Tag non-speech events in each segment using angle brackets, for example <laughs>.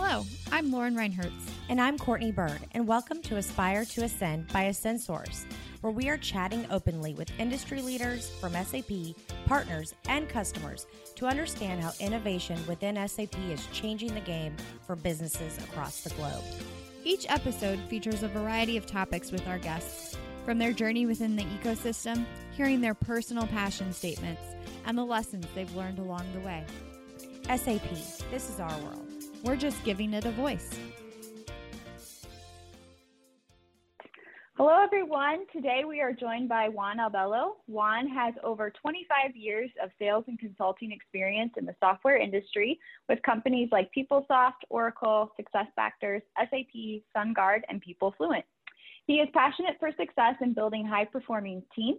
Hello, I'm Lauren Reinhertz. And I'm Courtney Bird, and welcome to Aspire to Ascend by Ascensource, where we are chatting openly with industry leaders from SAP, partners, and customers to understand how innovation within SAP is changing the game for businesses across the globe. Each episode features a variety of topics with our guests, from their journey within the ecosystem, hearing their personal passion statements, and the lessons they've learned along the way. SAP, this is our world. We're just giving it a voice. Hello, everyone. Today we are joined by Juan Albelo. Juan has over 25 years of sales and consulting experience in the software industry with companies like PeopleSoft, Oracle, SuccessFactors, SAP, SunGard, and PeopleFluent. He is passionate for success in building high performing teams.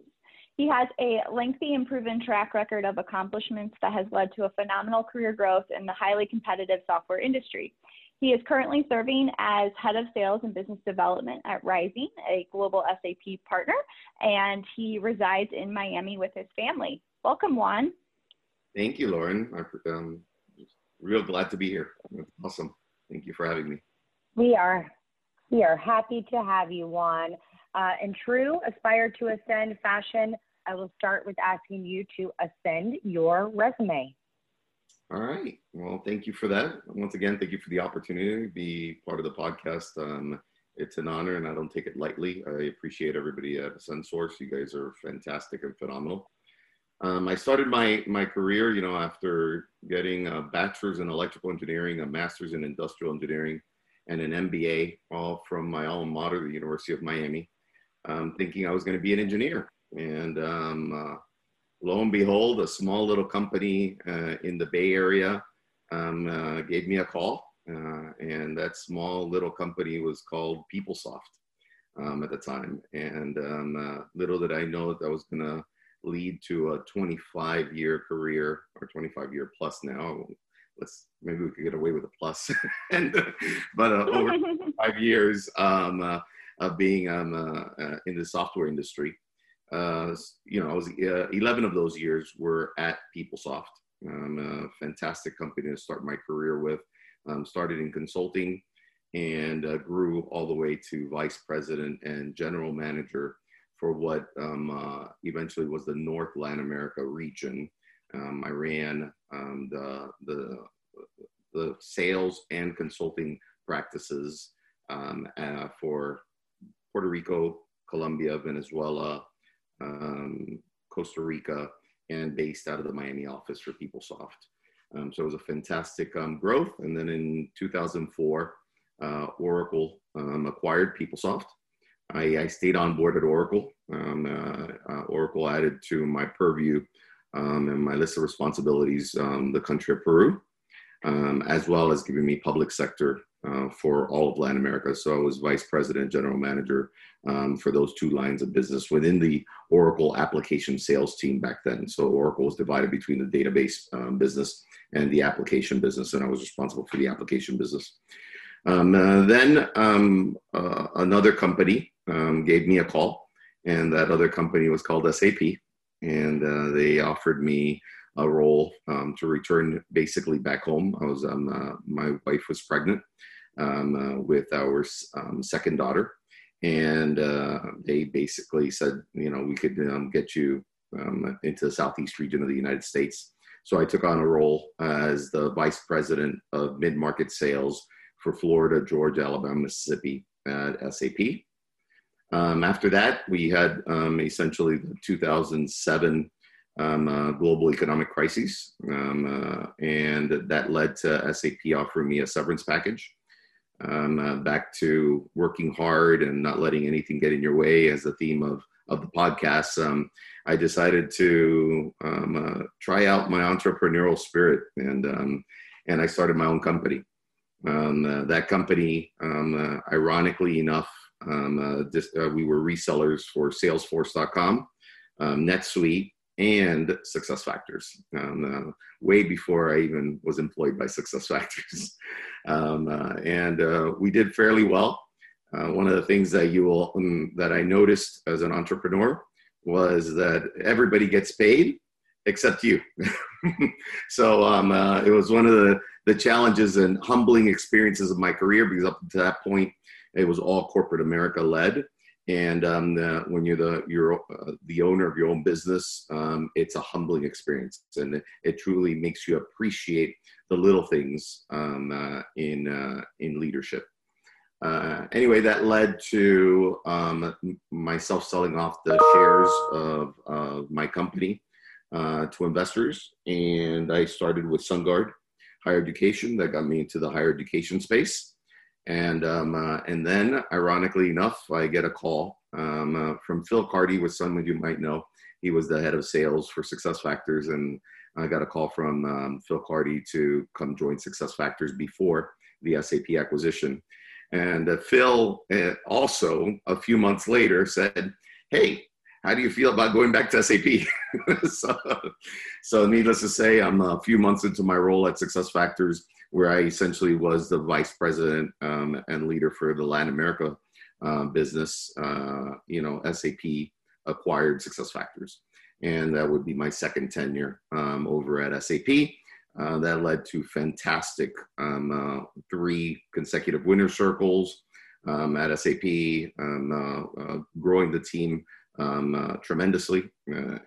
He has a lengthy and proven track record of accomplishments that has led to a phenomenal career growth in the highly competitive software industry. He is currently serving as head of sales and business development at Rizing, a global SAP partner, and he resides in Miami with his family. Welcome, Juan. Thank you, Lauren. I'm um, real glad to be here. awesome. Thank you for having me. We are we are happy to have you, Juan. Uh, in true Aspire to Ascend fashion, I will start with asking you to ascend your resume. All right. Well, thank you for that. Once again, thank you for the opportunity to be part of the podcast. Um, it's an honor and I don't take it lightly. I appreciate everybody at Ascensource. You guys are fantastic and phenomenal. Um, I started my, my career, you know, after getting a bachelor's in electrical engineering, a master's in industrial engineering, and an MBA, all from my alma mater, the University of Miami, um, thinking I was going to be an engineer. And um, uh, lo and behold, a small little company uh, in the Bay Area um, uh, gave me a call. Uh, and that small little company was called PeopleSoft um, at the time. And um, uh, little did I know that I was going to lead to a 25 year career or 25 year plus now. Let's maybe we could get away with a plus. <laughs> and, but uh, over <laughs> five years um, of being um, in the software industry. Uh, you know, I was uh, 11 of those years were at PeopleSoft, um, a fantastic company to start my career with. Um, started in consulting and uh, grew all the way to vice president and general manager for what um, uh, eventually was the North Latin America region. Um, I ran um, the, the, the sales and consulting practices um, uh, for Puerto Rico, Colombia, Venezuela, um, Costa Rica, and based out of the Miami office for PeopleSoft. Um, so it was a fantastic um, growth. And then in 2004, uh, Oracle um, acquired PeopleSoft. I, I, stayed on board at Oracle. Um, uh, uh, Oracle added to my purview um, and my list of responsibilities the country of Peru, as well as giving me public sector uh, for all of Latin America. So I was vice president, general manager um, for those two lines of business within the Oracle application sales team back then. So Oracle was divided between the database um, business and the application business, and I was responsible for the application business. Um, uh, then um, uh, another company um, gave me a call, and that other company was called SAP, and uh, they offered me a role um, to return basically back home. I was um, uh, my wife was pregnant um, uh, with our um, second daughter, and uh, they basically said, you know, we could um, get you um, into the southeast region of the United States. So I took on a role as the vice president of mid market sales for Florida, Georgia, Alabama, Mississippi at SAP. Um, after that, we had um, essentially the 2007 um, uh, global economic crisis, uh, and that led to SAP offering me a severance package. Um, uh, back to working hard and not letting anything get in your way as the theme of of the podcast. Um, I decided to um, uh, try out my entrepreneurial spirit, and um, and I started my own company. Um, uh, that company, uh, ironically enough, just, we were resellers for Salesforce.com, NetSuite, and success factors um, uh, way before i even was employed by success <laughs> factors um, uh, and uh, we did fairly well uh, one of the things that you will um, that i noticed as an entrepreneur was that everybody gets paid except you. <laughs> so um, uh, it was one of the, the challenges and humbling experiences of my career because up to that point, it was all corporate America led. And um, the, when you're the you're uh, the owner of your own business, um, it's a humbling experience, and it, it, truly makes you appreciate the little things um, uh, in uh, in leadership. Uh, anyway, that led to um, myself selling off the shares of, of my company uh, to investors, and I started with SunGard Higher Education. That got me into the higher education space, and um, uh, and then, ironically enough, I get a call um, uh, from Phil Carty, which some of you might know. He was the head of sales for Success Factors, and I got a call from um, Phil Carty to come join Success Factors before the SAP acquisition. And uh, Phil uh, also, a few months later, said, Hey, how do you feel about going back to SAP? <laughs> so, so, needless to say, I'm a few months into my role at Success Factors, where I essentially was the vice president um, and leader for the Latin America uh, business. Uh, you know, SAP acquired Success Factors, and that would be my second tenure um, over at SAP. Uh, that led to fantastic um, uh, three consecutive winner circles um, at SAP, um, uh, uh, growing the team um, uh, tremendously,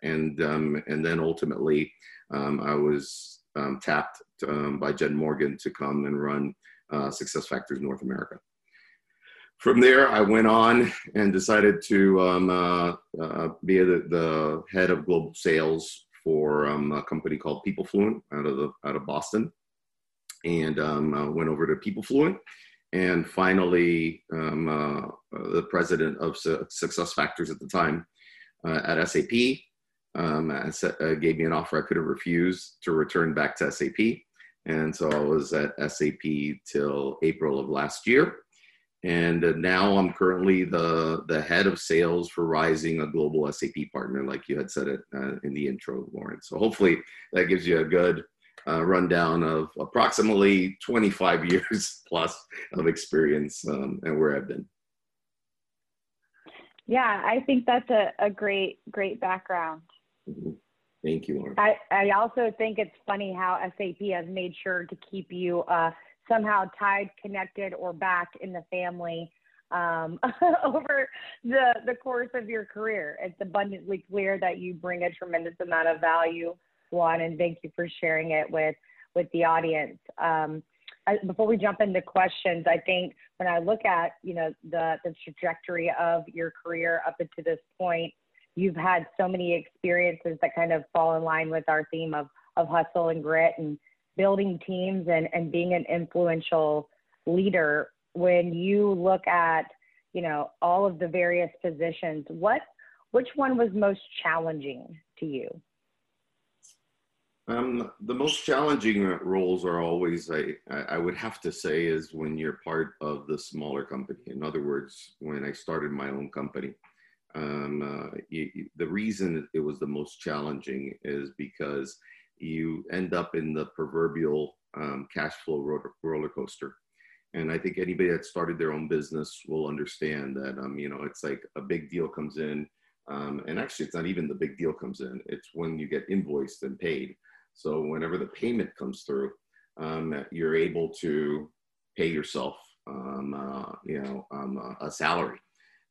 and um, and then ultimately um, I was tapped by Jen Morgan to come and run Success Factors North America. From there, I went on and decided to be the, the head of global sales for um, a company called PeopleFluent out of the out of Boston, and um, uh, went over to PeopleFluent, and finally um, uh, the president of Su- Success Factors at the time uh, at SAP um, uh, gave me an offer I could have refused to return back to SAP, and so I was at SAP till April of last year. And uh, now I'm currently the the head of sales for Rizing, a global SAP partner, like you had said it uh, in the intro, Lauren. So hopefully that gives you a good uh, rundown of approximately 25 <laughs> years plus of experience um, and where I've been. Yeah, I think that's a, a great great background. Mm-hmm. Thank you, Lauren. I, I also think it's funny how SAP has made sure to keep you uh, somehow tied, connected, or back in the family um, <laughs> over the the course of your career. It's abundantly clear that you bring a tremendous amount of value, Juan, and thank you for sharing it with with the audience. Um, I, before we jump into questions, I think when I look at you know the the trajectory of your career up until this point, you've had so many experiences that kind of fall in line with our theme of of hustle and grit and building teams and, and being an influential leader when you look at you know all of the various positions what which one was most challenging to you um, the most challenging roles are always I, I would have to say is when you're part of the smaller company in other words when i started my own company um, uh, you, the reason it was the most challenging is because you end up in the proverbial um, cash flow roller, roller coaster. And I think anybody that started their own business will understand that, um, you know, it's like a big deal comes in. Um, and actually, it's not even the big deal comes in, it's when you get invoiced and paid. So, whenever the payment comes through, um, you're able to pay yourself, um, uh, you know, um, a salary.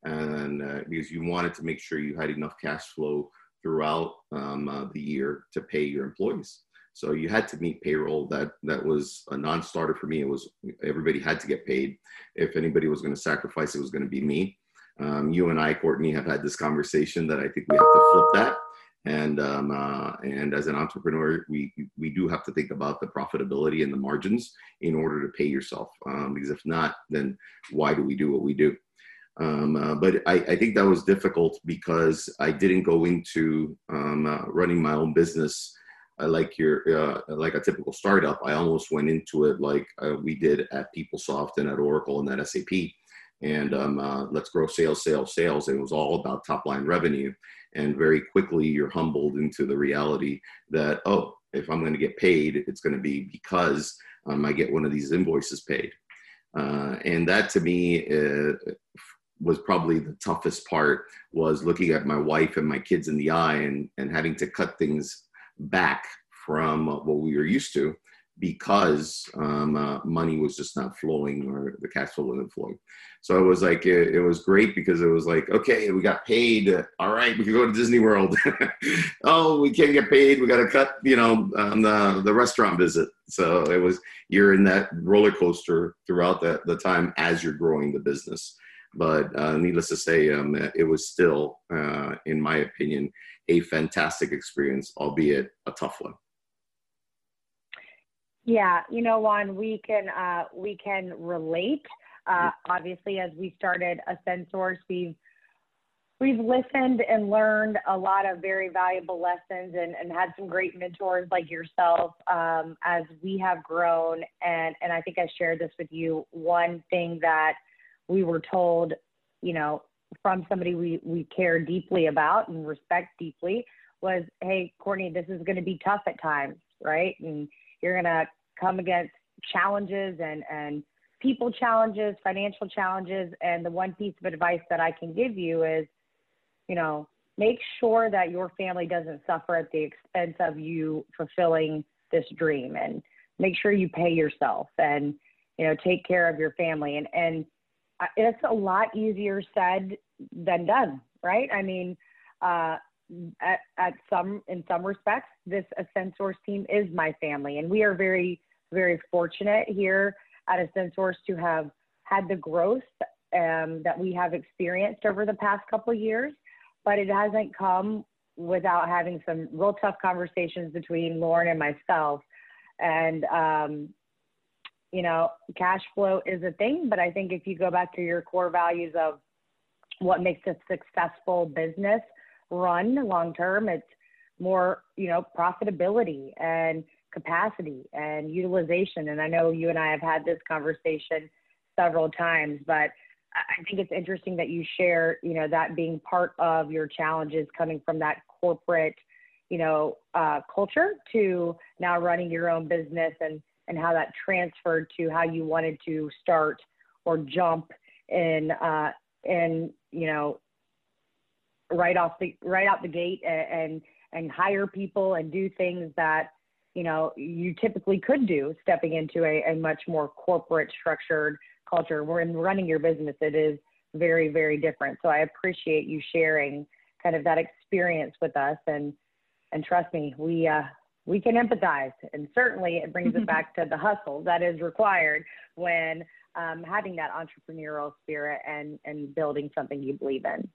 And uh, because you wanted to make sure you had enough cash flow throughout um, uh, the year to pay your employees. So you had to meet payroll. That that was a non-starter for me. It was everybody had to get paid. If anybody was going to sacrifice, it was going to be me. Um, you and I, Courtney, have had this conversation that I think we have to flip that. And um, uh, and as an entrepreneur, we we do have to think about the profitability and the margins in order to pay yourself. Um, because if not, then why do we do what we do? Um, uh, but I, I, think that was difficult because I didn't go into um, uh, running my own business like your uh, like a typical startup. I almost went into it like uh, we did at PeopleSoft and at Oracle and at SAP. And um, uh, let's grow sales, sales, sales. And it was all about top line revenue. And very quickly, you're humbled into the reality that, oh, if I'm going to get paid, it's going to be because um, I get one of these invoices paid. Uh, and that to me uh, was probably the toughest part was looking at my wife and my kids in the eye and, and having to cut things back from what we were used to because um, uh, money was just not flowing or the cash flow wasn't flowing. So it was like, it, it, was great because it was like, okay, we got paid. All right, we can go to Disney World. <laughs> oh, we can't get paid. We got to cut, you know, on the, the restaurant visit. So it was, you're in that roller coaster throughout the, the time as you're growing the business. But uh, needless to say, um, it was still, uh, in my opinion, a fantastic experience, albeit a tough one. Yeah, you know, Juan, we can uh, we can relate. Uh, obviously, as we started Ascensource, we've we've listened and learned a lot of very valuable lessons and, and had some great mentors like yourself um, as we have grown. And and I think I shared this with you. One thing that we were told, you know, from somebody we we care deeply about and respect deeply was, hey, Courtney, this is going to be tough at times, right? And you're going to come against challenges and, and people challenges, financial challenges. And the one piece of advice that I can give you is, you know, make sure that your family doesn't suffer at the expense of you fulfilling this dream and make sure you pay yourself and, you know, take care of your family. And, and it's a lot easier said than done, right? I mean, uh, at, at some in some respects, this Ascensource team is my family, and we are very very fortunate here at Ascensource to have had the growth um, that we have experienced over the past couple of years, but it hasn't come without having some real tough conversations between Lauren and myself. And um, you know, cash flow is a thing, but I think if you go back to your core values of what makes a successful business run long term. It's more, you know, profitability and capacity and utilization. And I know you and I have had this conversation several times, but I think it's interesting that you share, you know, that being part of your challenges coming from that corporate, you know, uh, culture to now running your own business and and how that transferred to how you wanted to start or jump in uh, in you know right off the right out the gate and, and hire people and do things that you know you typically could do stepping into a, a much more corporate structured culture. Where in running your business it is very very different. So i appreciate you sharing kind of that experience with us. And and trust me we uh we can empathize. And certainly it brings it <laughs> back to the hustle that is required when um, having that entrepreneurial spirit and and building something you believe in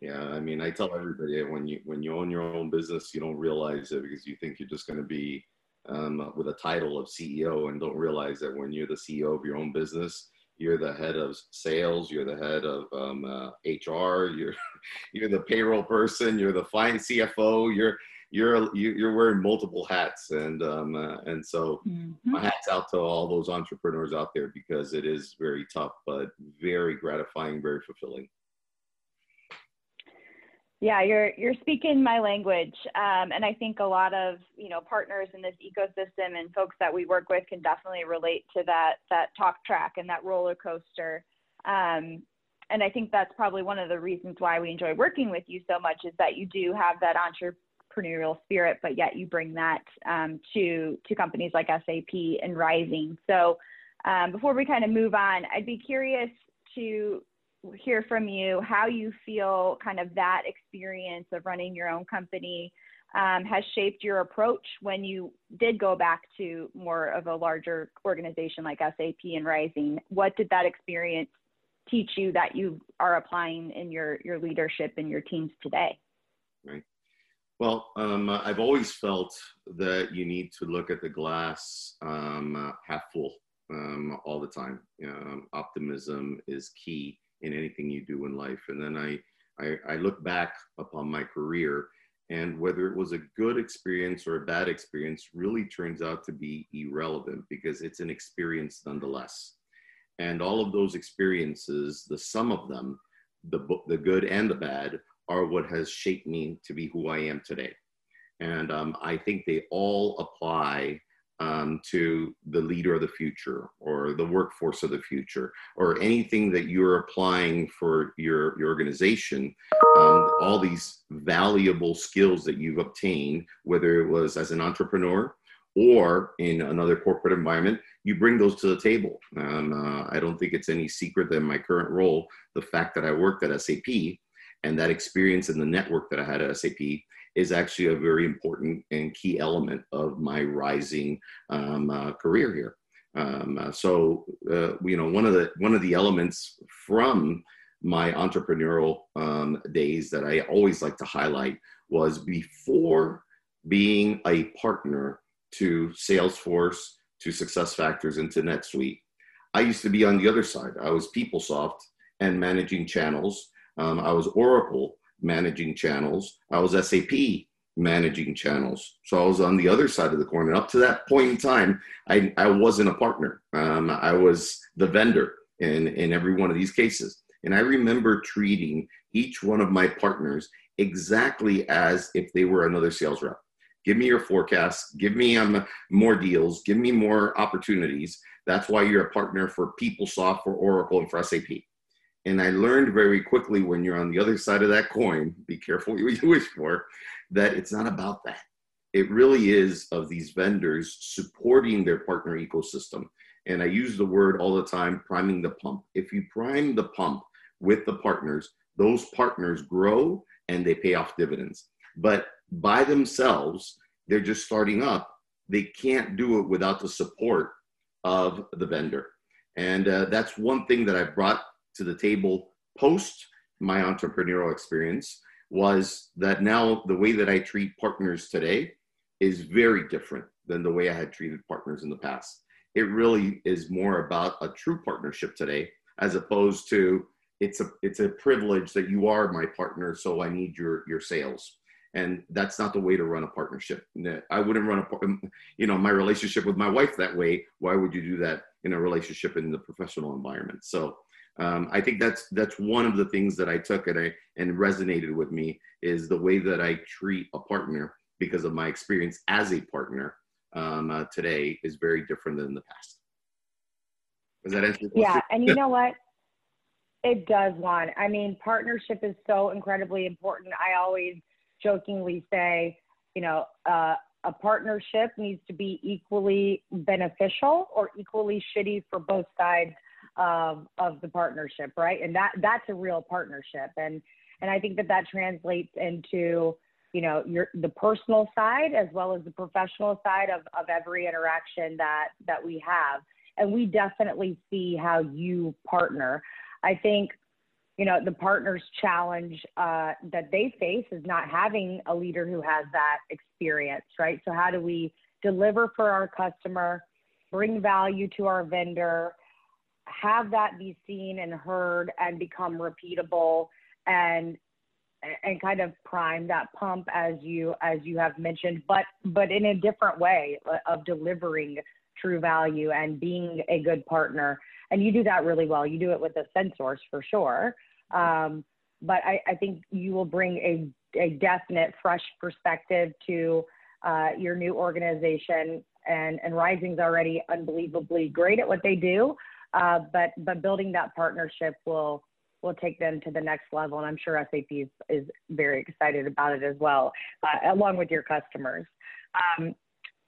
yeah, I mean, I tell everybody when you when you own your own business, you don't realize it because you think you're just going to be um, with a title of CEO, and don't realize that when you're the CEO of your own business, you're the head of sales, you're the head of um, uh, HR, you're <laughs> you're the payroll person, you're the fine CFO, you're you're you're wearing multiple hats, and um, uh, and so mm-hmm. my hats out to all those entrepreneurs out there because it is very tough, but very gratifying, very fulfilling. Yeah, you're you're speaking my language, um, and I think a lot of you know partners in this ecosystem and folks that we work with can definitely relate to that that talk track and that roller coaster. Um, and I think that's probably one of the reasons why we enjoy working with you so much is that you do have that entrepreneurial spirit, but yet you bring that um, to to companies like SAP and Rizing. So um, before we kind of move on, I'd be curious to hear from you how you feel kind of that experience of running your own company um, has shaped your approach when you did go back to more of a larger organization like SAP and Rizing. What did that experience teach you that you are applying in your your leadership and your teams today? Right. Well, um, I've always felt that you need to look at the glass um, half full um, all the time. Optimism is key in anything you do in life. And then I, I, I look back upon my career and whether it was a good experience or a bad experience really turns out to be irrelevant because it's an experience nonetheless. And all of those experiences, the sum of them, the, the good and the bad, are what has shaped me to be who I am today. And um, I think they all apply um, to the leader of the future or the workforce of the future or anything that you're applying for your, your organization, um, all these valuable skills that you've obtained, whether it was as an entrepreneur or in another corporate environment, you bring those to the table. Um, uh, I don't think it's any secret that in my current role, the fact that I worked at SAP and that experience in the network that I had at SAP is actually a very important and key element of my Rizing um, uh, career here. Um, uh, so uh, you know one of the one of the elements from my entrepreneurial um, days that I always like to highlight was before being a partner to Salesforce, to SuccessFactors, and to NetSuite. I used to be on the other side. I was PeopleSoft and managing channels. Um, I was Oracle managing channels. I was SAP managing channels. So I was on the other side of the coin. And up to that point in time, I, I wasn't a partner. Um, I was the vendor in, in every one of these cases. And I remember treating each one of my partners exactly as if they were another sales rep. Give me your forecast, give me um, more deals, give me more opportunities. That's why you're a partner for PeopleSoft, for Oracle, and for SAP. And I learned very quickly when you're on the other side of that coin, be careful what you wish for, that it's not about that. It really is of these vendors supporting their partner ecosystem. And I use the word all the time priming the pump. If you prime the pump with the partners, those partners grow and they pay off dividends. But by themselves, they're just starting up. They can't do it without the support of the vendor. And uh, that's one thing that I brought to the table post my entrepreneurial experience was that now the way that I treat partners today is very different than the way I had treated partners in the past. It really is more about a true partnership today, as opposed to it's a it's a privilege that you are my partner, so I need your your sales. And that's not the way to run a partnership. I wouldn't run a um, you know my relationship with my wife that way. Why would you do that in a relationship in the professional environment? So um, I think that's that's one of the things that I took and I and resonated with me is the way that I treat a partner because of my experience as a partner um, uh, today is very different than the past. Does that answer? Yeah, and you know what? It does, Juan. I mean, partnership is so incredibly important. I always jokingly say, you know, uh, a partnership needs to be equally beneficial or equally shitty for both sides of of the partnership, right? And that that's a real partnership, and and I think that that translates into you know your the personal side as well as the professional side of of every interaction that that we have, and we definitely see how you partner. I think you know the partners challenge uh, that they face is not having a leader who has that experience right so how do we deliver for our customer bring value to our vendor have that be seen and heard and become repeatable and and kind of prime that pump as you as you have mentioned but but in a different way of delivering true value and being a good partner. And you do that really well. You do it with Ascensource for sure. Um, but I, I, think you will bring a, a definite fresh perspective to uh, your new organization. And and Rizing's already unbelievably great at what they do uh, but but building that partnership will will take them to the next level, and I'm sure SAP is, is very excited about it as well, uh, along with your customers. Um,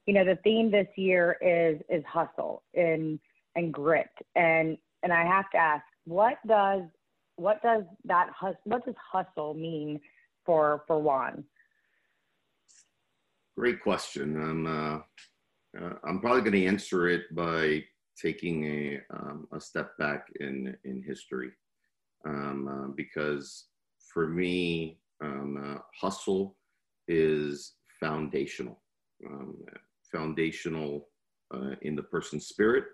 you know, the theme this year is is hustle and and grit, and and I have to ask, what does what does that hus- what does hustle mean for for Juan? Great question. I'm uh, uh, I'm probably going to answer it by taking a, um, a step back in, in history um, uh, because for me, um, uh, hustle is foundational, um, foundational uh, in the person's spirit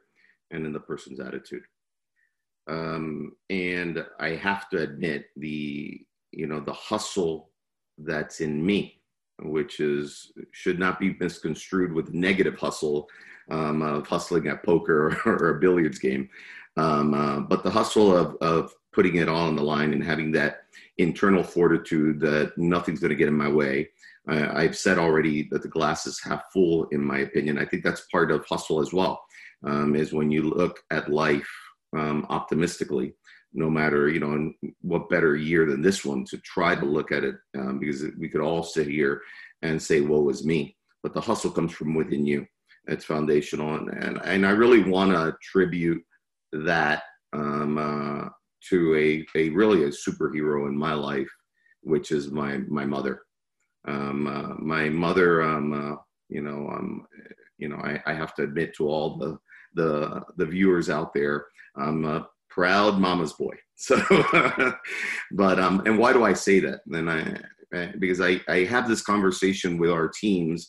and in the person's attitude. Um, and I have to admit the, you know, the hustle that's in me, which is should not be misconstrued with negative hustle um, of hustling at poker <laughs> or, a billiards game. Um, uh, but the hustle of, of putting it all on the line and having that internal fortitude that nothing's going to get in my way. Uh, I've said already that the glass is half full, in my opinion. I think that's part of hustle as well, um, is when you look at life um, optimistically, no matter, you know, what better year than this one to try to look at it, um, because we could all sit here and say, woe was me. But the hustle comes from within you. It's foundational. And, and, and I really want to attribute that um, uh, to a, a really a superhero in my life, which is my, my mother. Um, uh, my mother, um, uh, you know, um, you know, I, I, have to admit to all the, the, the viewers out there, I'm a proud mama's boy. <laughs> So, but, um, and why do I say that? Then I, because I, I have this conversation with our teams,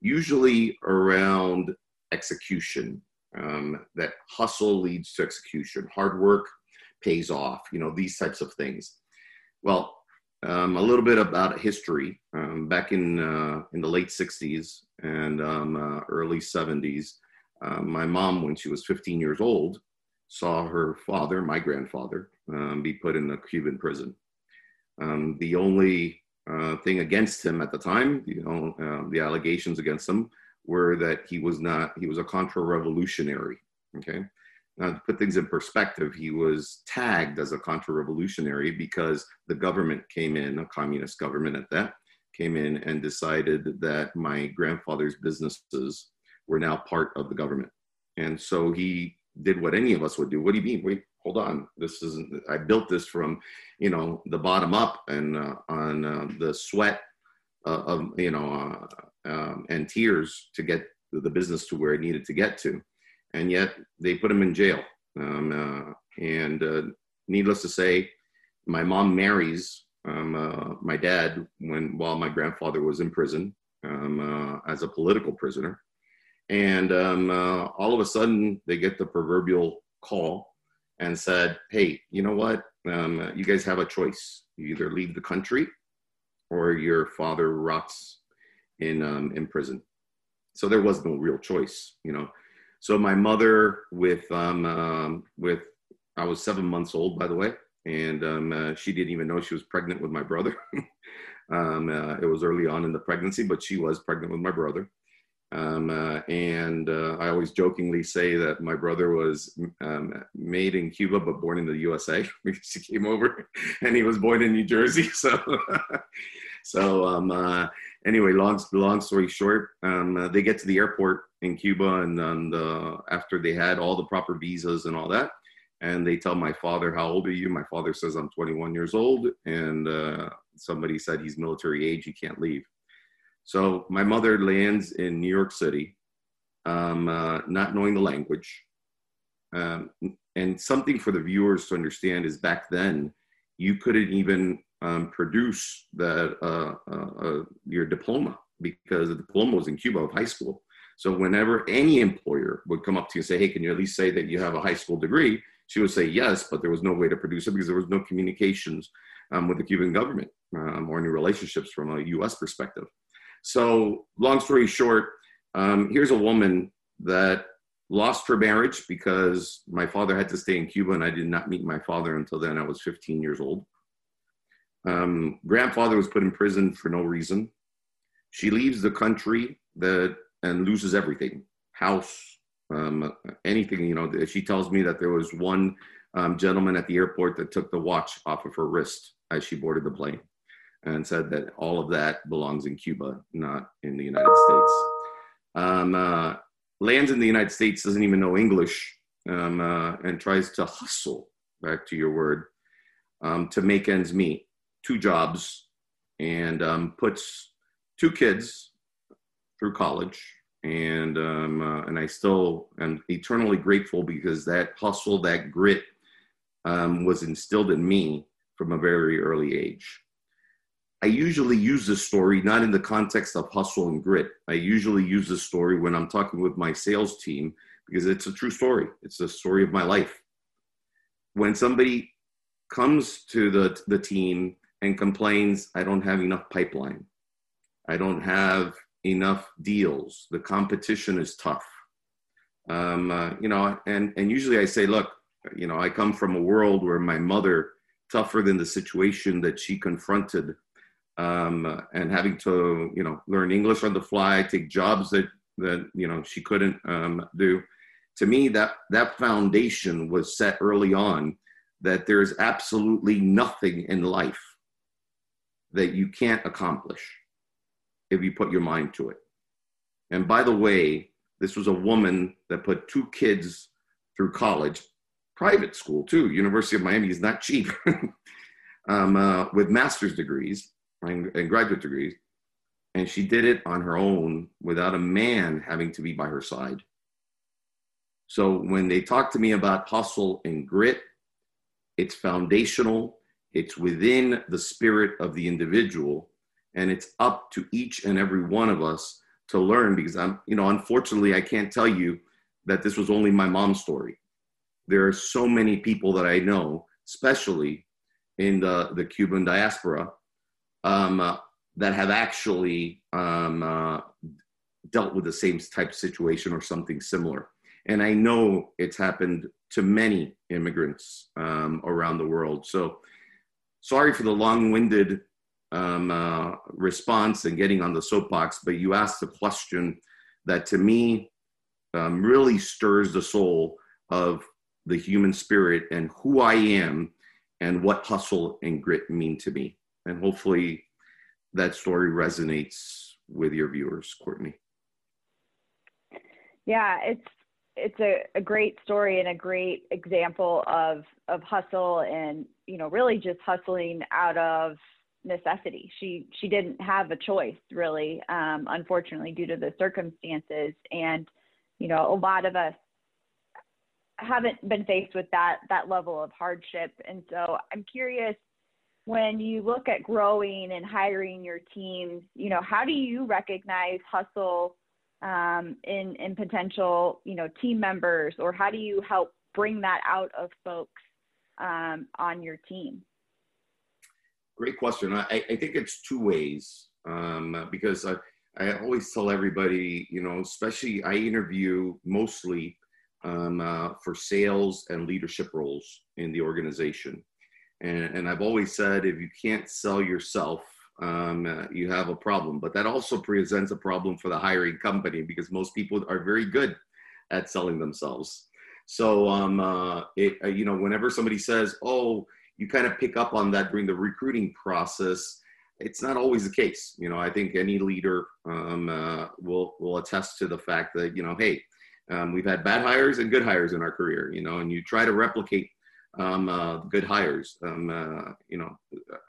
usually around execution. Um, that hustle leads to execution. Hard work pays off. You know these types of things. Well, um, a little bit about history. Um, back in uh, in the late '60s and um, uh, early '70s, uh, my mom, when she was 15 years old, saw her father, my grandfather, um, be put in a Cuban prison. Um, the only uh, thing against him at the time, you know, uh, the allegations against him were that he was not, he was a contra-revolutionary. Okay. Now, to put things in perspective, he was tagged as a contra-revolutionary because the government came in, a communist government at that, came in and decided that my grandfather's businesses were now part of the government. And so he did what any of us would do. What do you mean? Wait, hold on. This isn't. I built this from, you know, the bottom up and uh, on uh, the sweat uh, of you know uh, um, and tears to get the business to where it needed to get to, and yet they put him in jail. Um, uh, and uh, needless to say, my mom marries um, my dad when while my grandfather was in prison um, as a political prisoner and um, all of a sudden, they get the proverbial call and said, "Hey, you know what? Um, you guys have a choice. You either leave the country, or your father rots in um, in prison." So there was no real choice, you know. So my mother, with um, um, with I was seven months old, by the way, and um, uh, she didn't even know she was pregnant with my brother. <laughs> um, uh, it was early on in the pregnancy, but she was pregnant with my brother. Um, uh, and uh, I always jokingly say that my brother was um, made in Cuba but born in the USA <laughs> because he came over <laughs> and he was born in New Jersey. <laughs> So, so um, uh, anyway, long long story short, um, uh, they get to the airport in Cuba, and, and uh, after they had all the proper visas and all that, and they tell my father, "How old are you?" My father says, "I'm 21 years old," and uh, somebody said he's military age, he can't leave. So my mother lands in New York City, um, uh, not knowing the language. Um, and something for the viewers to understand is back then, you couldn't even um, produce uh, uh, uh, your diploma because the diploma was in Cuba of high school. So whenever any employer would come up to you and say, hey, can you at least say that you have a high school degree? She would say yes, but there was no way to produce it because there was no communications um, with the Cuban government um, or any relationships from a US perspective. So, long story short, um, here's a woman that lost her marriage because my father had to stay in Cuba and I did not meet my father until then. I was 15 years old. Um, grandfather was put in prison for no reason. She leaves the country that and loses everything house, um, anything. You know, she tells me that there was one um, gentleman at the airport that took the watch off of her wrist as she boarded the plane and said that all of that belongs in Cuba, not in the United States. Um, uh, lands in the United States, doesn't even know English, um, uh, and tries to hustle, back to your word, um, to make ends meet, two jobs, and um, puts two kids through college. And um, uh, and I still am eternally grateful because that hustle, that grit, um, was instilled in me from a very early age. I usually use this story not in the context of hustle and grit. I usually use this story when I'm talking with my sales team because it's a true story. It's a story of my life. When somebody comes to the, the team and complains, I don't have enough pipeline, I don't have enough deals, the competition is tough. Um, uh, you know, and, and usually I say, look, you know, I come from a world where my mother, tougher than the situation that she confronted, um, and having to, you know, learn English on the fly, take jobs that that you know she couldn't um, do. To me, that that foundation was set early on. That there's absolutely nothing in life that you can't accomplish if you put your mind to it. And by the way, this was a woman that put two kids through college, private school too. University of Miami is not cheap, <laughs> um, uh, with master's degrees and, and graduate degrees. And she did it on her own without a man having to be by her side. So when they talk to me about hustle and grit, it's foundational, it's within the spirit of the individual, and it's up to each and every one of us to learn because I'm, you know, unfortunately, I can't tell you that this was only my mom's story. There are so many people that I know, especially in the, the Cuban diaspora, um, uh, that have actually um, uh, dealt with the same type of situation or something similar. And I know it's happened to many immigrants um, around the world. So sorry for the long-winded um, uh, response and getting on the soapbox, but you asked a question that to me um, really stirs the soul of the human spirit and who I am and what hustle and grit mean to me. And hopefully that story resonates with your viewers, Courtney. Yeah, it's it's a, a great story and a great example of of hustle and you know really just hustling out of necessity. She she didn't have a choice really, um, unfortunately, due to the circumstances. And you know, a lot of us haven't been faced with that that level of hardship. And so I'm curious when you look at growing and hiring your teams, you know, how do you recognize hustle um, in in potential you know team members, or how do you help bring that out of folks um, on your team? Great question. I, I think it's two ways um, because I, I always tell everybody, you know, especially I interview mostly um, uh, for sales and leadership roles in the organization. And, and I've always said if you can't sell yourself, um, uh, you have a problem. But that also presents a problem for the hiring company because most people are very good at selling themselves. So, um, uh, it, uh, you know, whenever somebody says, oh, you kind of pick up on that during the recruiting process. It's not always the case. You know, I think any leader um, uh, will will attest to the fact that you know, hey, um, we've had bad hires and good hires in our career. You know, and you try to replicate um, uh, good hires. Um, uh, you know,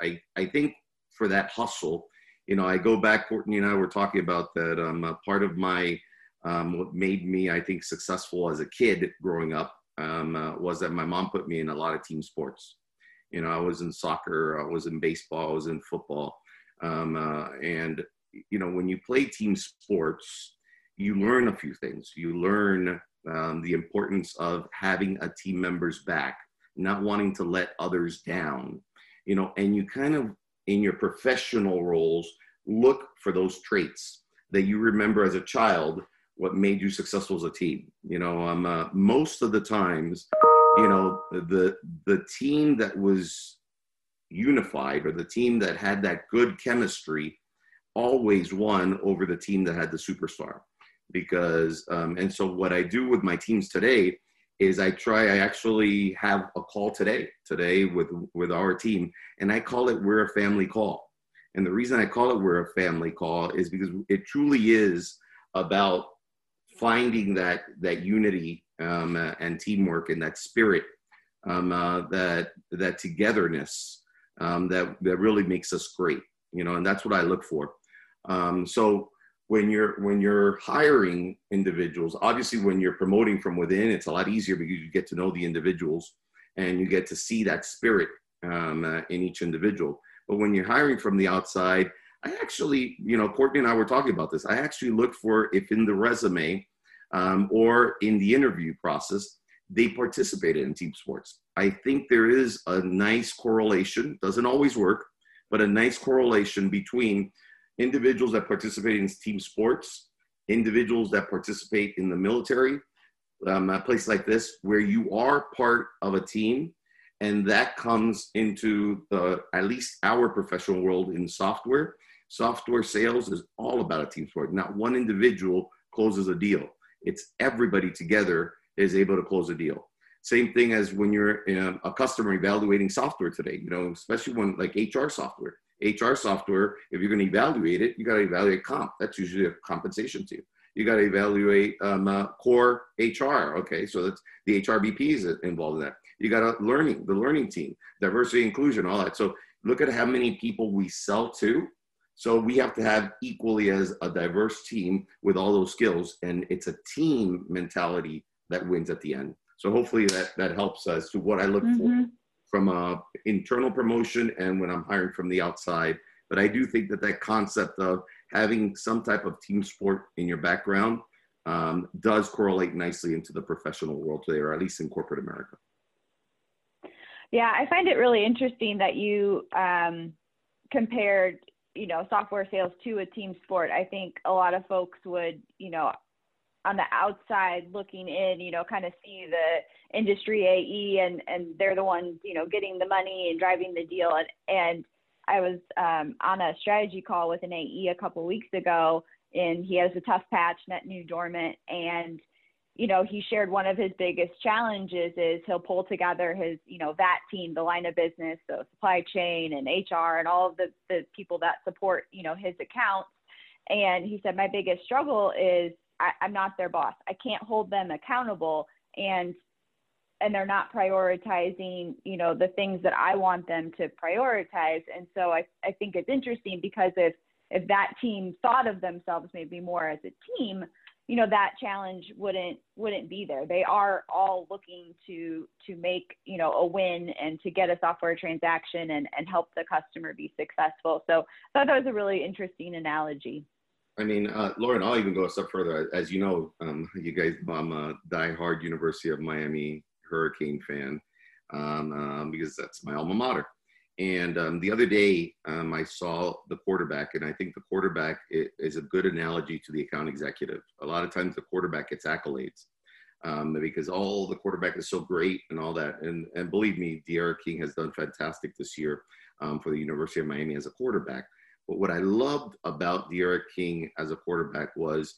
I I think for that hustle, you know, I go back. Courtney and I were talking about that. Um, part of my um, what made me, I think, successful as a kid growing up um, uh, was that my mom put me in a lot of team sports. You know, I was in soccer, I was in baseball, I was in football. Um, uh, and, you know, when you play team sports, you learn a few things. You learn um, the importance of having a team member's back, not wanting to let others down, you know, and you kind of, in your professional roles, look for those traits that you remember as a child what made you successful as a team. You know um, uh, most of the times you know the the team that was unified or the team that had that good chemistry always won over the team that had the superstar because um, and so what i do with my teams today is i try i actually have a call today today with with our team and i call it we're a family call and the reason i call it we're a family call is because it truly is about finding that that unity um, uh, and teamwork and that spirit, um, uh, that that togetherness um, that that really makes us great. You know, and that's what I look for. Um, so when you're when you're hiring individuals, obviously when you're promoting from within, it's a lot easier because you get to know the individuals and you get to see that spirit um, uh, in each individual. But when you're hiring from the outside, I actually, you know, Courtney and I were talking about this. I actually look for if in the resume um, or in the interview process, they participated in team sports. I think there is a nice correlation, doesn't always work, but a nice correlation between individuals that participate in team sports, individuals that participate in the military, um, a place like this where you are part of a team and that comes into the at least our professional world in software. Software sales is all about a team sport. Not one individual closes a deal. It's everybody together is able to close a deal. Same thing as when you're a customer evaluating software today you know especially when like hr software hr software if you're going to evaluate it you got to evaluate comp. That's usually a compensation to you. You got to evaluate um, uh, core hr okay so that's the hrbp is involved in that. You got a learning the learning team diversity inclusion all that. So look at how many people we sell to. So we have to have equally as a diverse team with all those skills and it's a team mentality that wins at the end. So hopefully that that helps as to what i look mm-hmm. for from a internal promotion and when i'm hiring from the outside but i do think that that concept of having some type of team sport in your background um, does correlate nicely into the professional world today or at least in corporate america yeah, I find it really interesting that you um, compared, you know, software sales to a team sport. I think a lot of folks would, you know, on the outside looking in, you know, kind of see the industry AE and and they're the ones, you know, getting the money and driving the deal. And and I was um, on a strategy call with an AE a couple weeks ago, and he has a tough patch, net new dormant, and you know, he shared one of his biggest challenges is he'll pull together his, you know, that team, the line of business, so supply chain and HR and all of the, the people that support, you know, his accounts. And he said, my biggest struggle is I, I'm not their boss. I can't hold them accountable and and they're not prioritizing, you know, the things that I want them to prioritize. And so I, I think it's interesting because if if that team thought of themselves maybe more as a team, you know that challenge wouldn't wouldn't be there they are all looking to to make you know a win and to get a software transaction and and help the customer be successful so i thought that was a really interesting analogy I mean, uh, Lauren, I'll even go a step further. As you know, um, you guys, I'm a diehard University of Miami Hurricane fan um, um, because that's my alma mater. And um, the other day, um, I saw the quarterback, and I think the quarterback is a good analogy to the account executive. A lot of times, the quarterback gets accolades um, because all the quarterback is so great and all that. And and believe me, D'Eriq King has done fantastic this year um, for the University of Miami as a quarterback. But what I loved about D'Eriq King as a quarterback was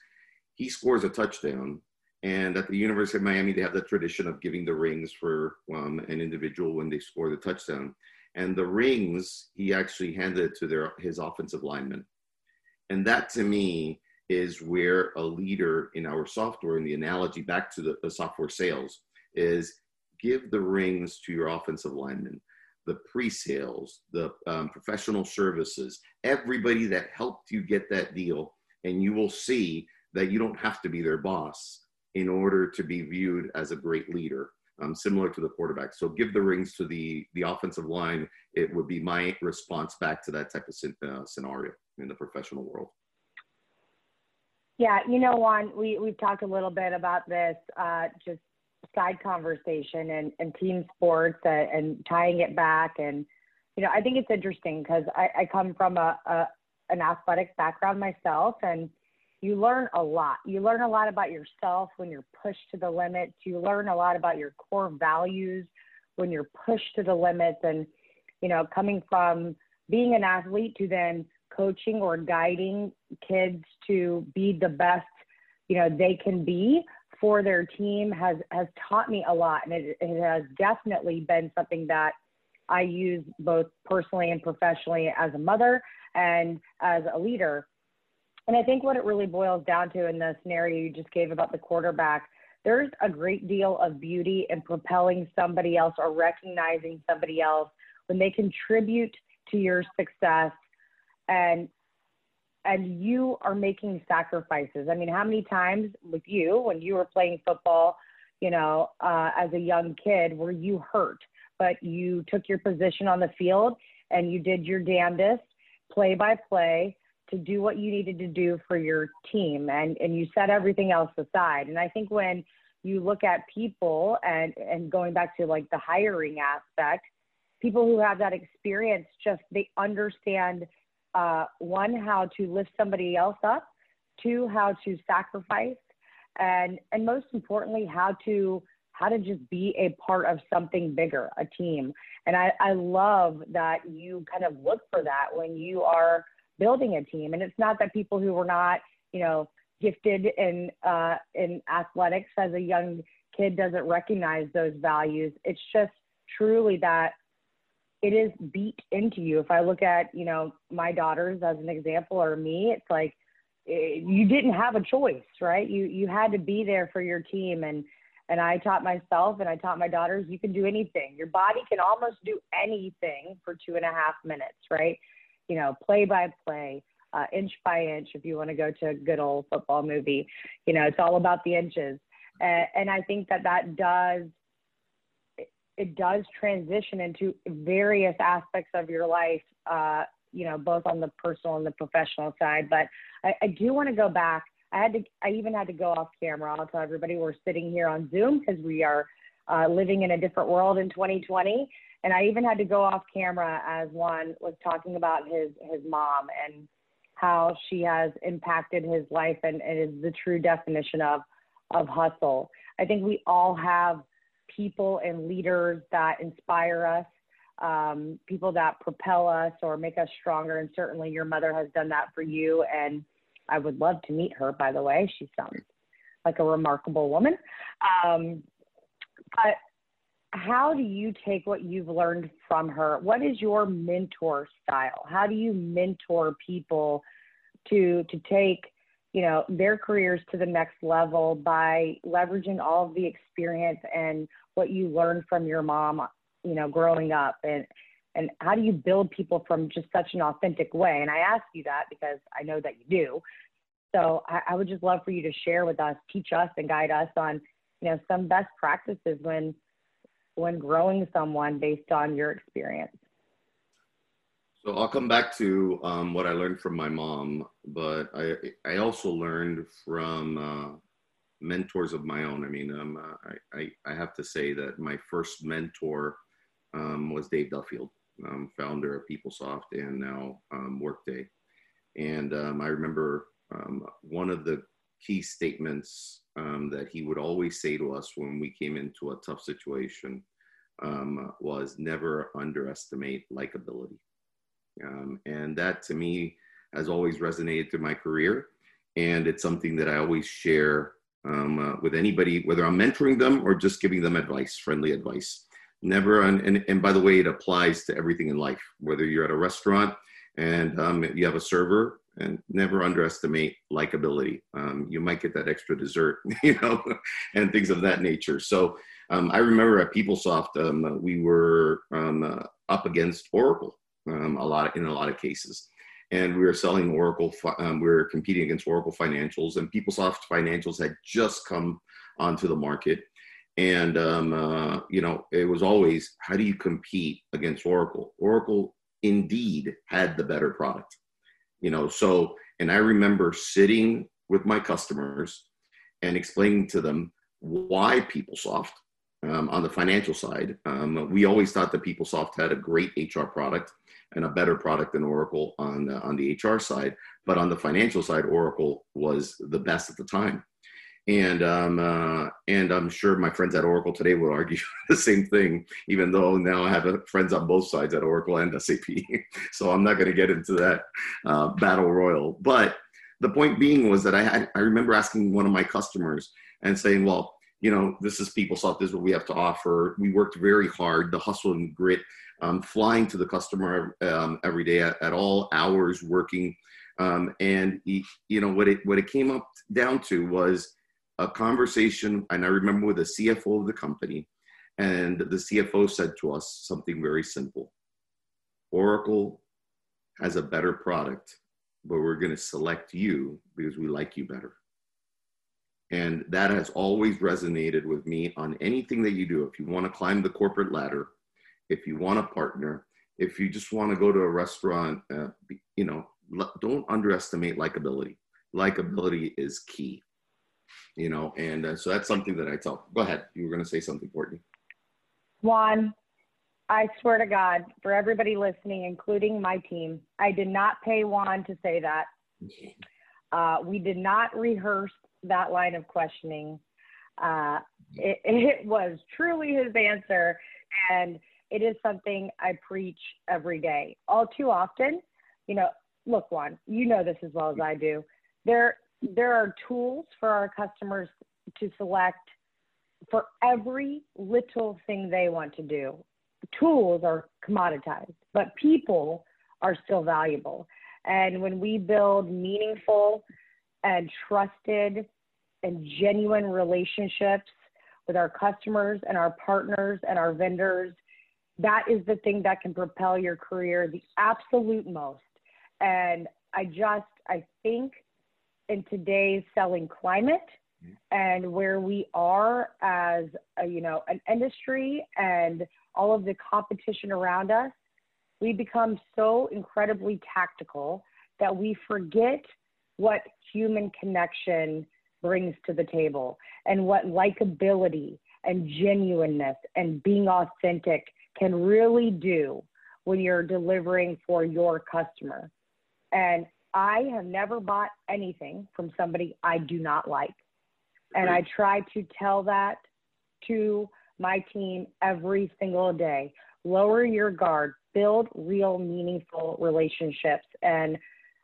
he scores a touchdown and at the University of Miami, they have the tradition of giving the rings for um, an individual when they score the touchdown. And the rings he actually handed to their his offensive lineman and that to me is where a leader in our software and the analogy back to the, the software sales is give the rings to your offensive lineman the pre-sales the um, professional services everybody that helped you get that deal. And you will see that you don't have to be their boss in order to be viewed as a great leader um, similar to the quarterback. So give the rings to the the offensive line. It would be my response back to that type of uh, scenario in the professional world. Yeah, you know, Juan, we we've talked a little bit about this, uh, just side conversation and, and team sports uh, and tying it back, and you know, I think it's interesting because I, I come from a, a an athletic background myself, and you learn a lot. You learn a lot about yourself when you're pushed to the limits. You learn a lot about your core values when you're pushed to the limits. And, you know, coming from being an athlete to then coaching or guiding kids to be the best, you know, they can be for their team has, has taught me a lot. And it, it has definitely been something that I use both personally and professionally as a mother and as a leader and I think what it really boils down to in the scenario you just gave about the quarterback, there's a great deal of beauty in propelling somebody else or recognizing somebody else when they contribute to your success and and you are making sacrifices. I mean, how many times with you when you were playing football, you know, uh, as a young kid, were you hurt, but you took your position on the field and you did your damnedest, play by play, to do what you needed to do for your team and, and you set everything else aside. And I think when you look at people and, and going back to like the hiring aspect, people who have that experience just they understand uh, one how to lift somebody else up, two how to sacrifice, and and most importantly, how to how to just be a part of something bigger, a team. And I, I love that you kind of look for that when you are building a team. And it's not that people who were not, you know, gifted in uh, in athletics as a young kid doesn't recognize those values. It's just truly that it is beat into you. If I look at, you know, my daughters as an example or me, it's like it, eh, you didn't have a choice, right? You you had to be there for your team and and I taught myself and I taught my daughters you can do anything. Your body can almost do anything for two and a half minutes, right? You know, play by play, uh, inch by inch. If you want to go to a good old football movie, you know, it's all about the inches. Uh, and I think that that does it does transition into various aspects of your life, uh, you know, both on the personal and the professional side. But I, I do want to go back. I had to, I even had to go off camera. I'll tell everybody we're sitting here on Zoom because we are uh, living in a different world in 2020. And I even had to go off camera as Juan was talking about his his mom and how she has impacted his life and, and is the true definition of of hustle. I think we all have people and leaders that inspire us, um, people that propel us or make us stronger. And certainly your mother has done that for you. And I would love to meet her, by the way. She sounds like a remarkable woman. Um, but how do you take what you've learned from her? What is your mentor style? How do you mentor people to to take you know their careers to the next level by leveraging all of the experience and what you learned from your mom you know growing up and and how do you build people from just such an authentic way and i ask you that because i know that you do so I, I would just love for you to share with us teach us and guide us on you know some best practices when when growing someone based on your experience so I'll come back to um, what I learned from my mom, but I I also learned from uh, mentors of my own. I mean, um, I, I, I have to say that my first mentor um, was Dave Duffield, um, founder of PeopleSoft and now um, Workday. And um, I remember one of the key statements that he would always say to us when we came into a tough situation was never underestimate likability. Um, and that to me has always resonated through my career. And it's something that I always share um, uh, with anybody, whether I'm mentoring them or just giving them advice, friendly advice. Never, and, and, and by the way, it applies to everything in life, whether you're at a restaurant and um, you have a server and never underestimate likability. Um, you might get that extra dessert, <laughs> you know, and things of that nature. So um, I remember at PeopleSoft, um, we were um, uh, up against Oracle um, a lot in a lot of cases. And we were selling Oracle. Um, we were competing against Oracle Financials, and PeopleSoft Financials had just come onto the market. And uh, you know, it was always how do you compete against Oracle? Oracle indeed had the better product. You know, so and I remember sitting with my customers and explaining to them why PeopleSoft um, on the financial side. Um, we always thought that PeopleSoft had a great HR product and a better product than Oracle on the, on the HR side. But on the financial side, Oracle was the best at the time. And um, uh, and I'm sure my friends at Oracle today would argue <laughs> the same thing, even though now I have friends on both sides at Oracle and SAP. <laughs> so I'm not going to get into that uh, battle royal. But the point being was that I had I remember asking one of my customers and saying, well, you know, this is PeopleSoft, this is what we have to offer. We worked very hard, the hustle and grit um, flying to the customer um, every day at, at, all hours, working. Um, and you know what it what it came up down to was a conversation, and I remember with the CFO of the company, and the CFO said to us something very simple: Oracle has a better product, but we're going to select you because we like you better. And that has always resonated with me on anything that you do. If you want to climb the corporate ladder, if you want a partner, if you just want to go to a restaurant, uh, you know, don't underestimate likability. Likability is key, you know, and uh, so that's something that I tell. Go ahead. You were going to say something, Courtney. Juan, I swear to God, for everybody listening, including my team, I did not pay Juan to say that. Uh, we did not rehearse that line of questioning. Uh, it, <laughs> it was truly his answer, and it is something I preach every day. All too often, you know, look, Juan, you know this as well as I do. There, there are tools for our customers to select for every little thing they want to do. Tools are commoditized, but people are still valuable. And when we build meaningful and trusted and genuine relationships with our customers and our partners and our vendors, that is the thing that can propel your career the absolute most. And I just, I think in today's selling climate mm-hmm. and where we are as a, you know, an industry and all of the competition around us, we become so incredibly tactical that we forget what human connection brings to the table and what likability and genuineness and being authentic can really do when you're delivering for your customer. And I have never bought anything from somebody I do not like. And I try to tell that to my team every single day. Lower your guard, build real, meaningful relationships. And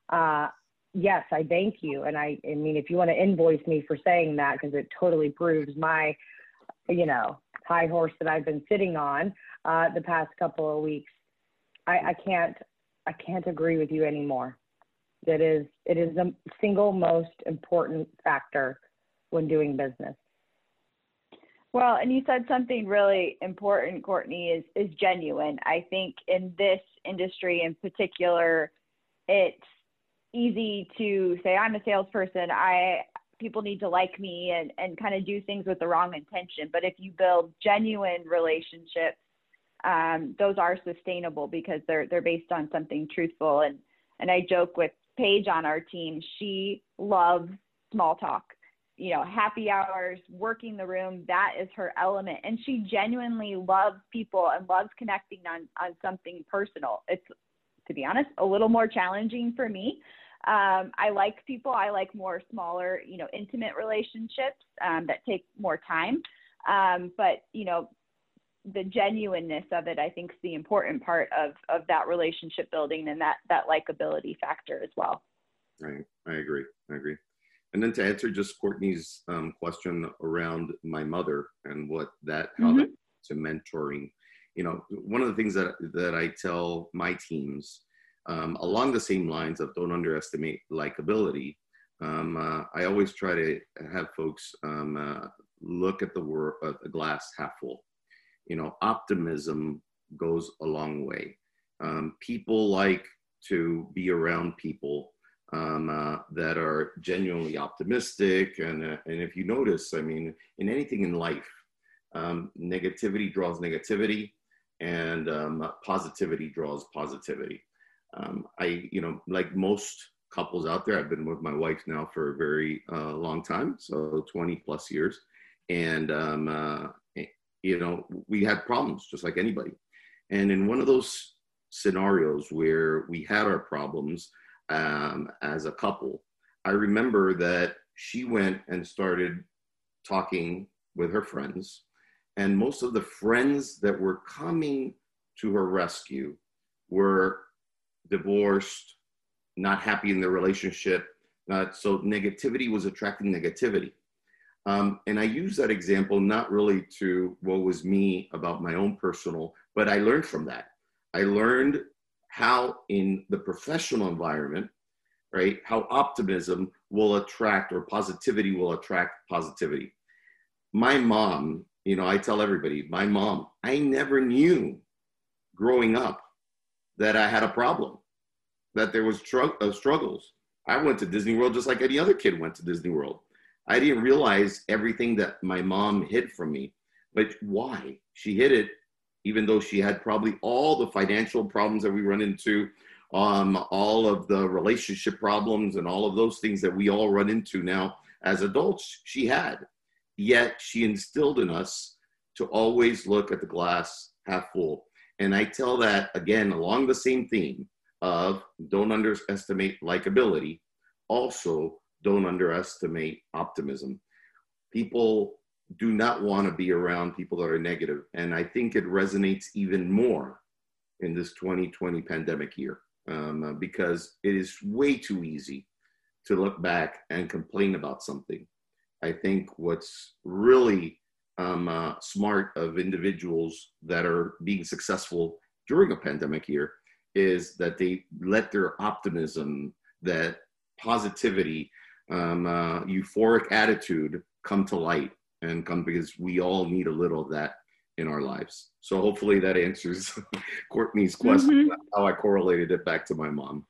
uh, yes, I thank you. And I, I mean, if you want to invoice me for saying that, because it totally proves my, you know, high horse that I've been sitting on uh, the past couple of weeks, I, I can't, I can't agree with you anymore. That is, it is the single most important factor when doing business. Well, and you said something really important, Courtney, is is genuine. I think in this industry in particular, it's easy to say I'm a salesperson. I people need to like me and and kind of do things with the wrong intention. But if you build genuine relationships, um, those are sustainable because they're they're based on something truthful. And and I joke with Paige on our team. She loves small talk you know, happy hours, working the room, that is her element. And she genuinely loves people and loves connecting on, on something personal. It's, to be honest, a little more challenging for me. Um, I like people. I like more smaller, you know, intimate relationships um, that take more time. Um, but, you know, the genuineness of it, I think, is the important part of, of that relationship building and that, that likability factor as well. Right. I agree. I agree. And then to answer just Courtney's um, question around my mother and what that, how mm-hmm. that to mentoring, you know, one of the things that, that I tell my teams um, along the same lines of don't underestimate likability. Um, uh, I always try to have folks um, uh, look at the, wor- uh, the glass half full. You know, optimism goes a long way. Um, people like to be around people um, uh, that are genuinely optimistic. And, uh, and if you notice, I mean, in anything in life, um, negativity draws negativity and um, positivity draws positivity. Um, I, you know, like most couples out there, I've been with my wife now for a very uh, long time, so 20 plus years. And, um, uh, you know, we had problems just like anybody. And in one of those scenarios where we had our problems, um, as a couple. I remember that she went and started talking with her friends, and most of the friends that were coming to her rescue were divorced, not happy in their relationship. Uh, so negativity was attracting negativity. Um, and I use that example not really to what was me about my own personal, but I learned from that. I learned how in the professional environment, right, how optimism will attract or positivity will attract positivity. My mom, you know, I tell everybody, my mom, I never knew growing up that I had a problem, that there was tr- uh, struggles. I went to Disney World just like any other kid went to Disney World. I didn't realize everything that my mom hid from me. But why? She hid it even though she had probably all the financial problems that we run into, um, all of the relationship problems, and all of those things that we all run into now as adults, she had. Yet she instilled in us to always look at the glass half full. And I tell that again along the same theme of don't underestimate likability. also don't underestimate optimism. People do not want to be around people that are negative, and I think it resonates even more in this 2020 pandemic year um, uh, because it is way too easy to look back and complain about something. I think what's really um, uh, smart of individuals that are being successful during a pandemic year is that they let their optimism, that positivity, um, uh, euphoric attitude come to light and come because we all need a little of that in our lives. So hopefully that answers <laughs> Courtney's question mm-hmm. how I correlated it back to my mom.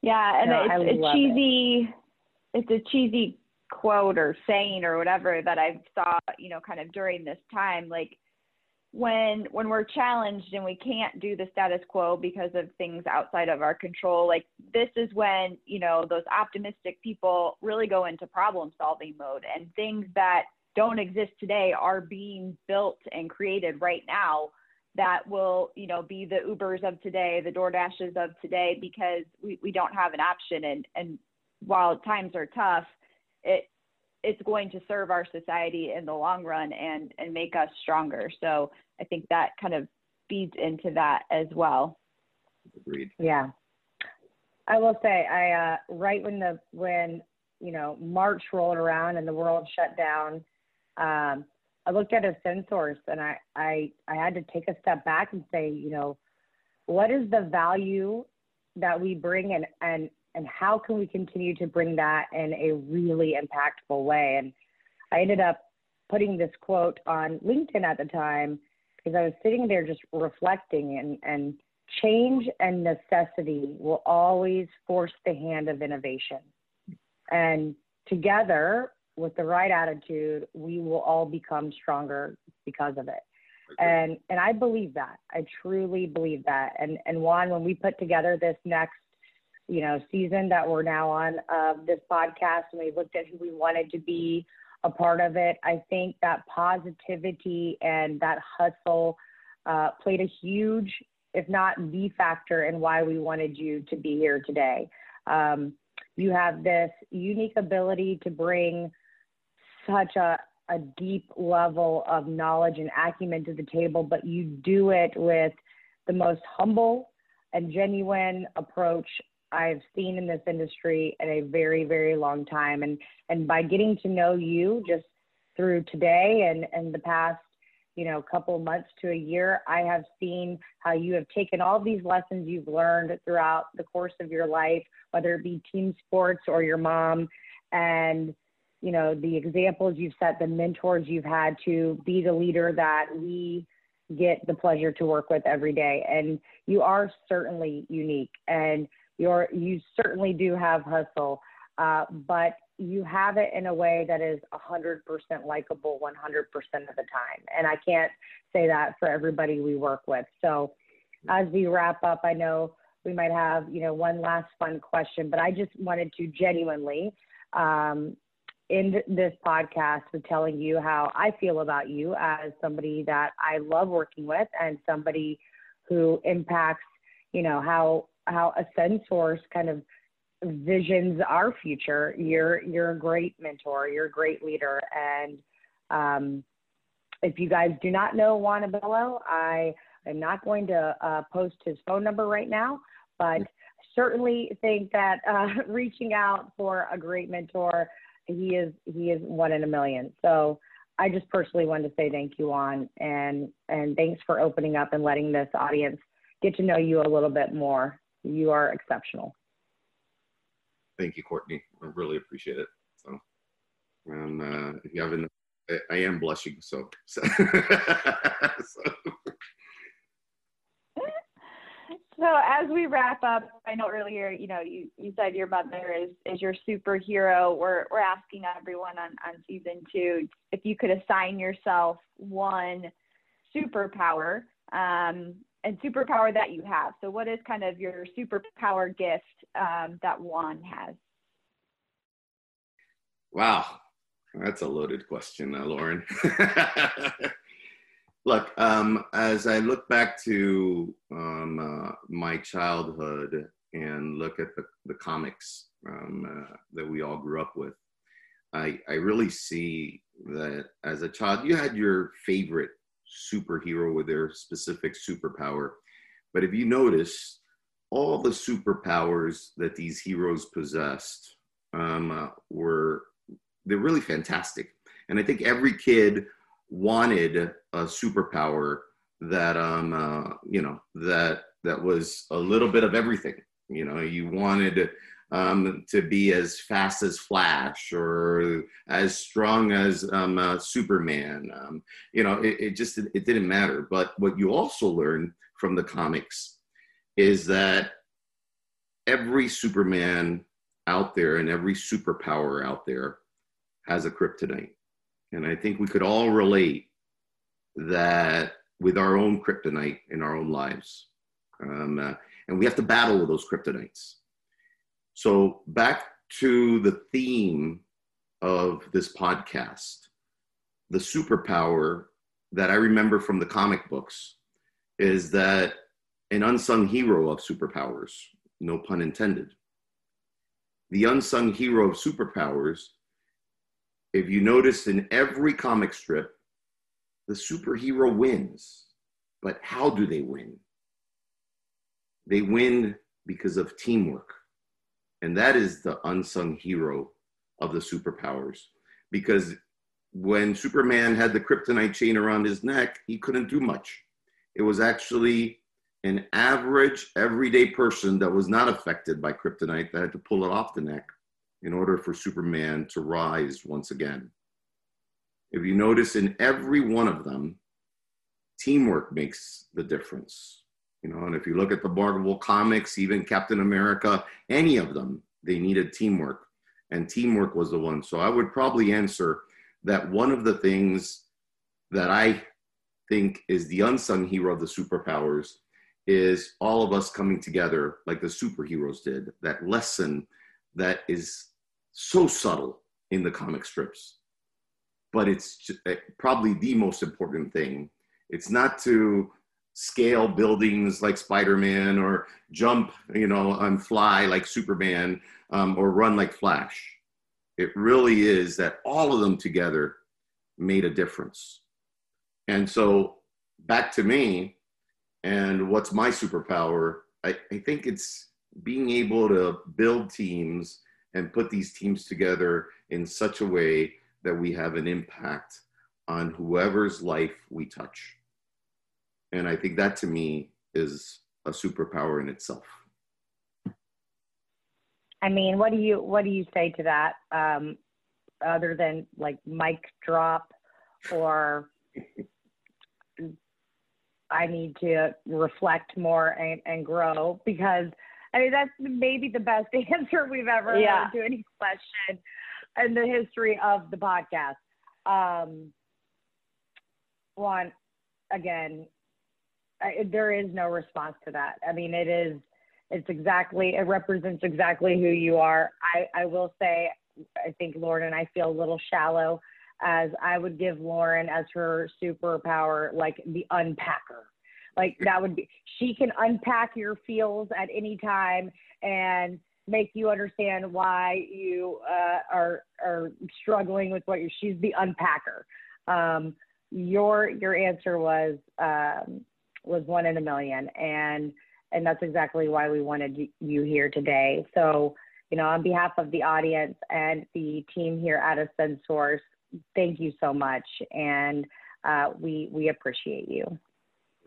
Yeah, and no, it's a cheesy it. it's a cheesy quote or saying or whatever that I've saw, you know, kind of during this time like when when we're challenged and we can't do the status quo because of things outside of our control like this is when you know those optimistic people really go into problem solving mode and things that don't exist today are being built and created right now that will you know be the ubers of today the doordashes of today because we, we don't have an option. And and while times are tough it it's going to serve our society in the long run and and make us stronger. So I think that kind of feeds into that as well. Agreed. Yeah. I will say I uh, right when the when you know March rolled around and the world shut down, um, I looked at Ascensource and I, I I had to take a step back and say, you know, what is the value that we bring and and and how can we continue to bring that in a really impactful way? And I ended up putting this quote on LinkedIn at the time because I was sitting there just reflecting and, and change and necessity will always force the hand of innovation. And together, with the right attitude, we will all become stronger because of it. And and I believe that. I truly believe that. And and Juan, when we put together this next you know, season that we're now on of this podcast and we looked at who we wanted to be a part of it. I think that positivity and that hustle uh, played a huge, if not the factor in why we wanted you to be here today. Um, you have this unique ability to bring such a, a deep level of knowledge and acumen to the table, but you do it with the most humble and genuine approach I've seen in this industry in a very, very long time. And and by getting to know you just through today and, and the past, you know, couple months to a year, I have seen how you have taken all these lessons you've learned throughout the course of your life, whether it be team sports or your mom, and you know, the examples you've set, the mentors you've had to be the leader that we get the pleasure to work with every day. And you are certainly unique. And you're you certainly do have hustle, uh, but you have it in a way that is 100% likable 100% of the time. And I can't say that for everybody we work with. So as we wrap up, I know we might have, you know, one last fun question, but I just wanted to genuinely um, end this podcast with telling you how I feel about you as somebody that I love working with and somebody who impacts, you know, how how Ascensource kind of visions our future. You're you're a great mentor. You're a great leader. And um, if you guys do not know Juan Albelo, I am not going to uh, post his phone number right now, but certainly think that uh, <laughs> reaching out for a great mentor, he is he is one in a million. So I just personally wanted to say thank you, Juan, and and thanks for opening up and letting this audience get to know you a little bit more you are exceptional. Thank you, Courtney. I really appreciate it. So, and uh, if you haven't, I, I am blushing. So, so. <laughs> so. So as we wrap up, I know earlier, you know, you, you said your mother is, is your superhero. We're, we're asking everyone on, on season two, if you could assign yourself one superpower um, and superpower that you have. So, what is kind of your superpower gift um, that Juan has? Wow, that's a loaded question, uh, Lauren. <laughs> Look, um, as I look back to um, uh, my childhood, and look at the, the comics um, uh, that we all grew up with, I, I really see that as a child, you had your favorite superhero with their specific superpower. But if you notice, all the superpowers that these heroes possessed um, uh, were they're really fantastic. And I think every kid wanted a superpower that um uh, you know that that was a little bit of everything. You know, you wanted um, to be as fast as Flash or as strong as um, uh, Superman. Um, you know, it, it just it didn't matter. But what you also learn from the comics is that every Superman out there and every superpower out there has a kryptonite. And I think we could all relate that with our own kryptonite in our own lives. Um, uh, and we have to battle with those kryptonites. So, back to the theme of this podcast the superpower that I remember from the comic books is that an unsung hero of superpowers, no pun intended. The unsung hero of superpowers, if you notice in every comic strip, the superhero wins. But how do they win? They win because of teamwork. And that is the unsung hero of the superpowers. Because when Superman had the kryptonite chain around his neck, he couldn't do much. It was actually an average, everyday person that was not affected by kryptonite that had to pull it off the neck in order for Superman to rise once again. If you notice in every one of them, teamwork makes the difference. You know, and if you look at the Marvel comics, even Captain America, any of them, they needed teamwork. And teamwork was the one. So I would probably answer that one of the things that I think is the unsung hero of the superpowers is all of us coming together like the superheroes did. That lesson that is so subtle in the comic strips, but it's eh, probably the most important thing. It's not to scale buildings like Spider-Man or jump, you know, and fly like Superman um, or run like Flash. It really is that all of them together made a difference. And so back to me and what's my superpower? I, I think it's being able to build teams and put these teams together in such a way that we have an impact on whoever's life we touch. And I think that to me is a superpower in itself. I mean, what do you what do you say to that? Um, other than like mic drop or <laughs> I need to reflect more and, and grow because I mean that's maybe the best <laughs> answer we've ever yeah. heard to any question in the history of the podcast. Um, Juan, again, I, there is no response to that. I mean, it is, it's exactly, it represents exactly who you are. I, I will say, I think Lauren and I feel a little shallow as I would give Lauren as her superpower, like the unpacker. Like that would be, she can unpack your feels at any time and make you understand why you uh, are are struggling with what you're. She's the unpacker. Um, your your answer was um, was one in a million, and and that's exactly why we wanted you here today. So you know, on behalf of the audience and the team here at Ascensource, thank you so much, and uh, we we appreciate you.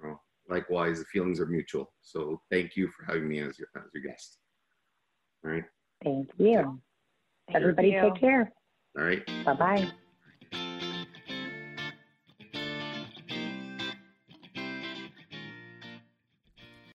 Well, likewise, the feelings are mutual. So thank you for having me as your as your guest. All right. Thank you. Everybody, take care. All right. Bye bye.